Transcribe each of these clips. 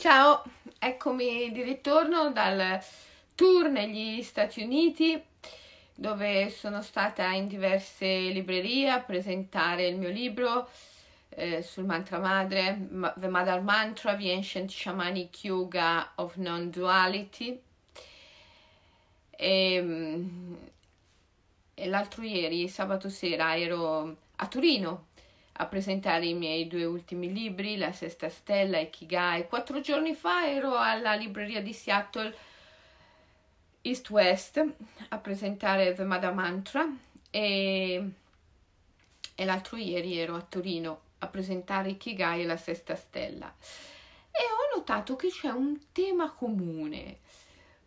Ciao, eccomi di ritorno dal tour negli Stati Uniti dove sono stata in diverse librerie a presentare il mio libro eh, sul mantra madre, The Mother Mantra, The Ancient Shamanic Yoga of Non-Duality. E, e l'altro ieri, sabato sera, ero a Torino a presentare i miei due ultimi libri, La Sesta Stella e Kigai. Quattro giorni fa ero alla libreria di Seattle East West a presentare The Mother Mantra e, e l'altro ieri ero a Torino a presentare Kigai e La Sesta Stella e ho notato che c'è un tema comune,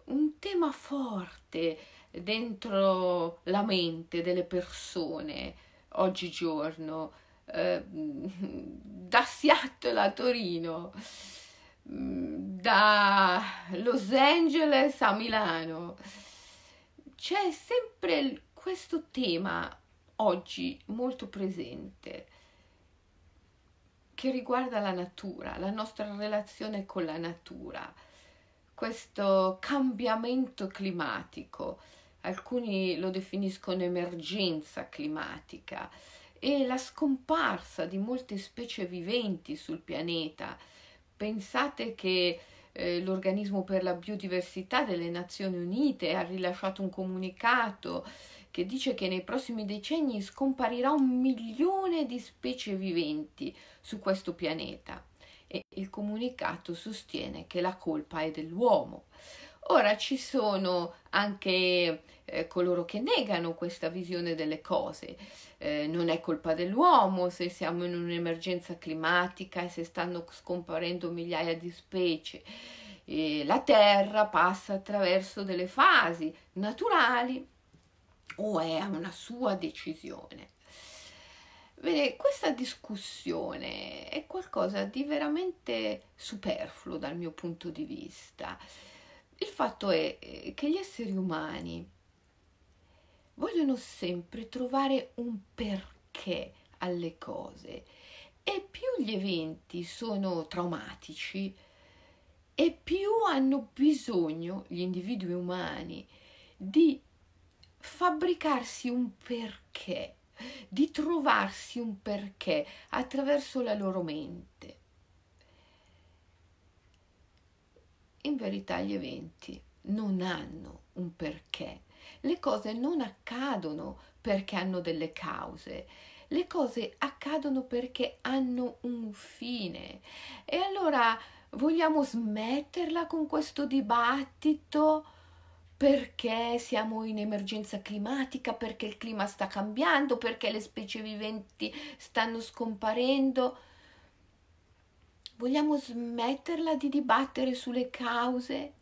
un tema forte dentro la mente delle persone oggigiorno eh, da Seattle a Torino, da Los Angeles a Milano. C'è sempre questo tema oggi molto presente che riguarda la natura, la nostra relazione con la natura, questo cambiamento climatico. Alcuni lo definiscono emergenza climatica e la scomparsa di molte specie viventi sul pianeta. Pensate che eh, l'organismo per la biodiversità delle Nazioni Unite ha rilasciato un comunicato che dice che nei prossimi decenni scomparirà un milione di specie viventi su questo pianeta e il comunicato sostiene che la colpa è dell'uomo. Ora ci sono anche eh, coloro che negano questa visione delle cose. Eh, non è colpa dell'uomo se siamo in un'emergenza climatica e se stanno scomparendo migliaia di specie. E la Terra passa attraverso delle fasi naturali o è una sua decisione. Bene, questa discussione è qualcosa di veramente superfluo dal mio punto di vista. Il fatto è eh, che gli esseri umani vogliono sempre trovare un perché alle cose e più gli eventi sono traumatici e più hanno bisogno gli individui umani di fabbricarsi un perché, di trovarsi un perché attraverso la loro mente. In verità gli eventi non hanno un perché. Le cose non accadono perché hanno delle cause. Le cose accadono perché hanno un fine. E allora vogliamo smetterla con questo dibattito? perché siamo in emergenza climatica, perché il clima sta cambiando, perché le specie viventi stanno scomparendo. Vogliamo smetterla di dibattere sulle cause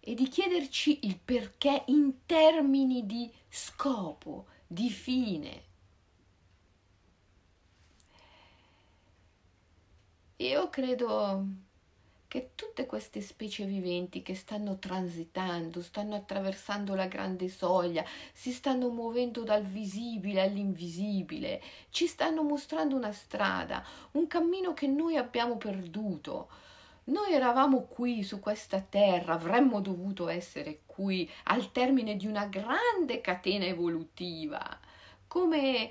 e di chiederci il perché in termini di scopo, di fine. Io credo che tutte queste specie viventi che stanno transitando, stanno attraversando la grande soglia, si stanno muovendo dal visibile all'invisibile, ci stanno mostrando una strada, un cammino che noi abbiamo perduto. Noi eravamo qui su questa terra, avremmo dovuto essere qui al termine di una grande catena evolutiva, come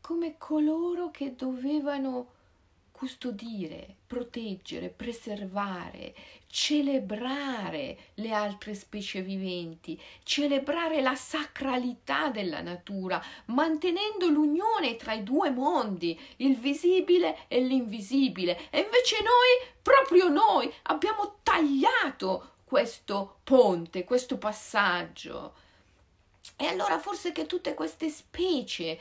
come coloro che dovevano custodire, proteggere, preservare, celebrare le altre specie viventi, celebrare la sacralità della natura, mantenendo l'unione tra i due mondi, il visibile e l'invisibile. E invece noi, proprio noi, abbiamo tagliato questo ponte, questo passaggio. E allora forse che tutte queste specie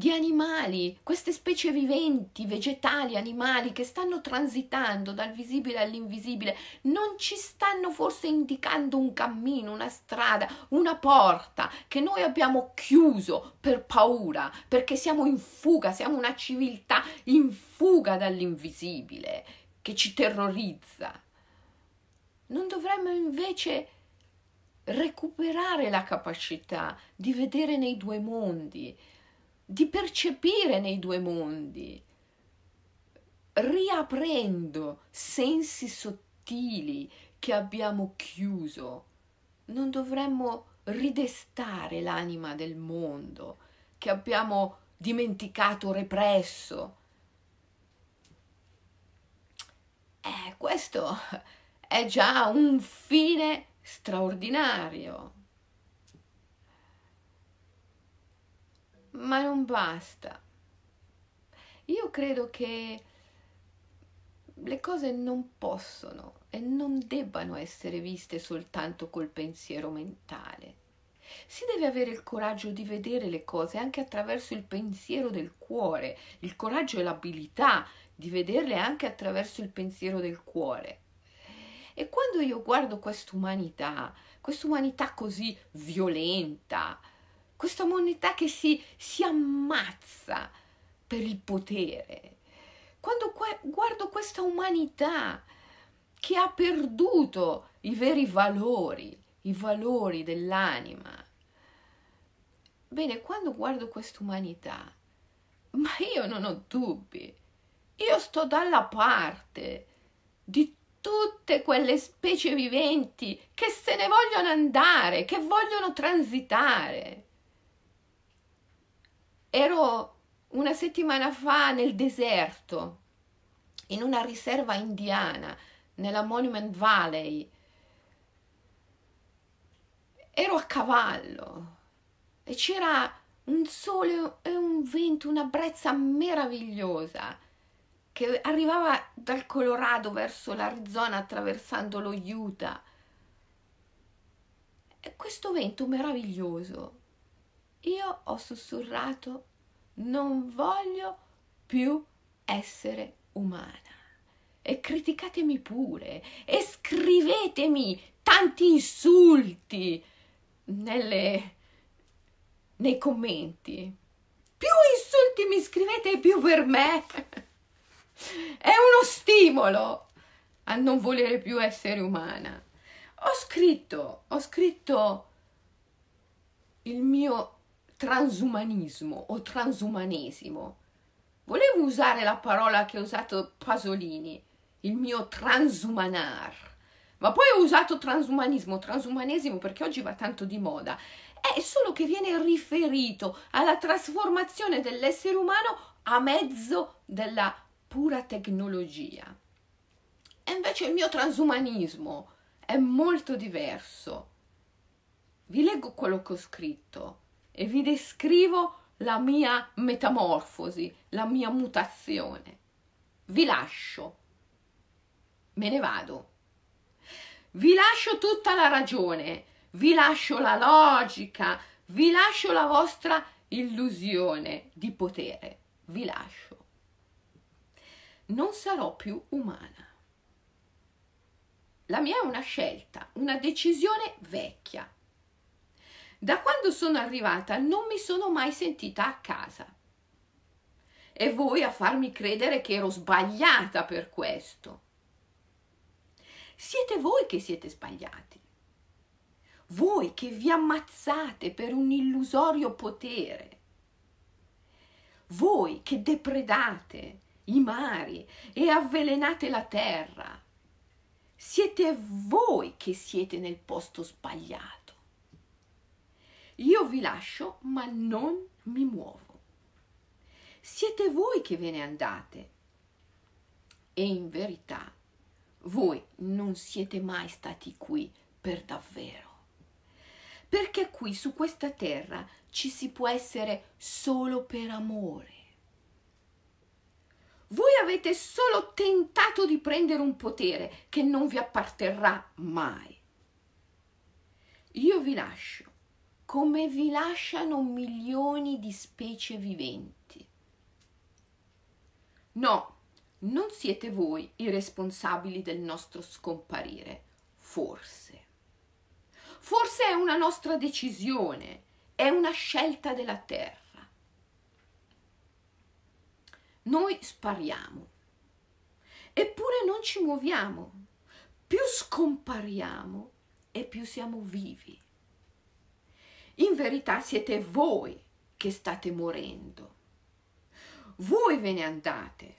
di animali, queste specie viventi, vegetali, animali che stanno transitando dal visibile all'invisibile, non ci stanno forse indicando un cammino, una strada, una porta che noi abbiamo chiuso per paura, perché siamo in fuga, siamo una civiltà in fuga dall'invisibile che ci terrorizza. Non dovremmo invece recuperare la capacità di vedere nei due mondi, di percepire nei due mondi, riaprendo sensi sottili che abbiamo chiuso. Non dovremmo ridestare l'anima del mondo che abbiamo dimenticato, represso. Eh, questo è già un fine straordinario. Ma non basta. Io credo che le cose non possono e non debbano essere viste soltanto col pensiero mentale. Si deve avere il coraggio di vedere le cose anche attraverso il pensiero del cuore, il coraggio e l'abilità di vederle anche attraverso il pensiero del cuore. E quando io guardo quest'umanità, quest'umanità così violenta, questa umanità che si, si ammazza per il potere, quando guardo questa umanità che ha perduto i veri valori, i valori dell'anima, bene, quando guardo quest'umanità, ma io non ho dubbi, io sto dalla parte di tutte quelle specie viventi che se ne vogliono andare, che vogliono transitare. Ero una settimana fa nel deserto, in una riserva indiana, nella Monument Valley. Ero a cavallo e c'era un sole e un vento, una brezza meravigliosa che arrivava dal Colorado verso l'Arizona attraversando lo Utah. E questo vento meraviglioso. Io ho sussurrato non voglio più essere umana. E criticatemi pure e scrivetemi tanti insulti nelle, nei commenti. Più insulti mi scrivete, più per me. È uno stimolo a non volere più essere umana. Ho scritto, ho scritto il mio transumanismo o transumanesimo. Volevo usare la parola che ha usato Pasolini, il mio transumanar, ma poi ho usato transumanismo, transumanesimo perché oggi va tanto di moda. È solo che viene riferito alla trasformazione dell'essere umano a mezzo della pura tecnologia. E invece il mio transumanismo è molto diverso. Vi leggo quello che ho scritto e vi descrivo la mia metamorfosi, la mia mutazione. Vi lascio, me ne vado. Vi lascio tutta la ragione, vi lascio la logica, vi lascio la vostra illusione di potere, vi lascio. Non sarò più umana. La mia è una scelta, una decisione vecchia da quando sono arrivata non mi sono mai sentita a casa. E voi a farmi credere che ero sbagliata per questo. Siete voi che siete sbagliati. Voi che vi ammazzate per un illusorio potere. Voi che depredate i mari e avvelenate la terra. Siete voi che siete nel posto sbagliato. Io vi lascio, ma non mi muovo. Siete voi che ve ne andate. E in verità, voi non siete mai stati qui per davvero. Perché qui su questa terra ci si può essere solo per amore. Voi avete solo tentato di prendere un potere che non vi apparterrà mai. Io vi lascio come vi lasciano milioni di specie viventi. No, non siete voi i responsabili del nostro scomparire, forse. Forse è una nostra decisione, è una scelta della terra. Noi spariamo, eppure non ci muoviamo. Più scompariamo e più siamo vivi. In verità siete voi che state morendo. Voi ve ne andate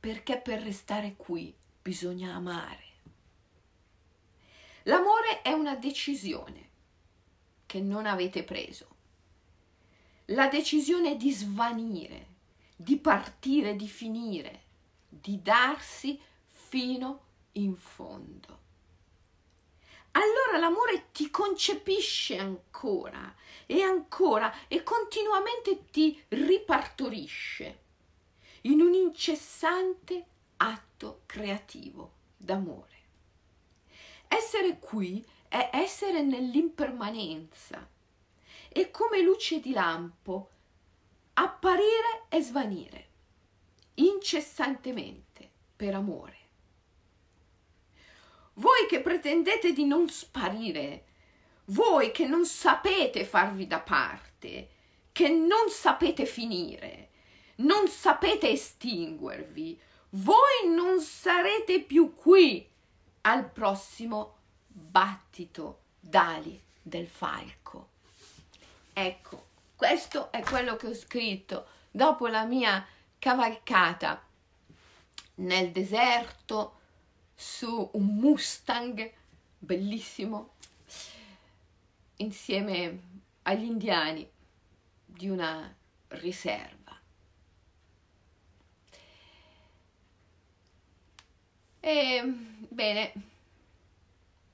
perché per restare qui bisogna amare. L'amore è una decisione che non avete preso. La decisione di svanire, di partire, di finire, di darsi fino in fondo. Allora l'amore ti concepisce ancora e ancora e continuamente ti ripartorisce in un incessante atto creativo d'amore. Essere qui è essere nell'impermanenza e come luce di lampo apparire e svanire incessantemente per amore. Che pretendete di non sparire, voi che non sapete farvi da parte, che non sapete finire, non sapete estinguervi, voi non sarete più qui al prossimo battito d'ali del falco. Ecco, questo è quello che ho scritto dopo la mia cavalcata nel deserto su un Mustang bellissimo insieme agli indiani di una riserva. E bene,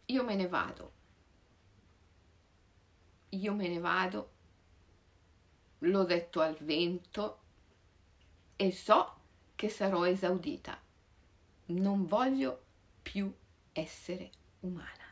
io me ne vado. Io me ne vado. L'ho detto al vento e so che sarò esaudita. Non voglio più essere umana.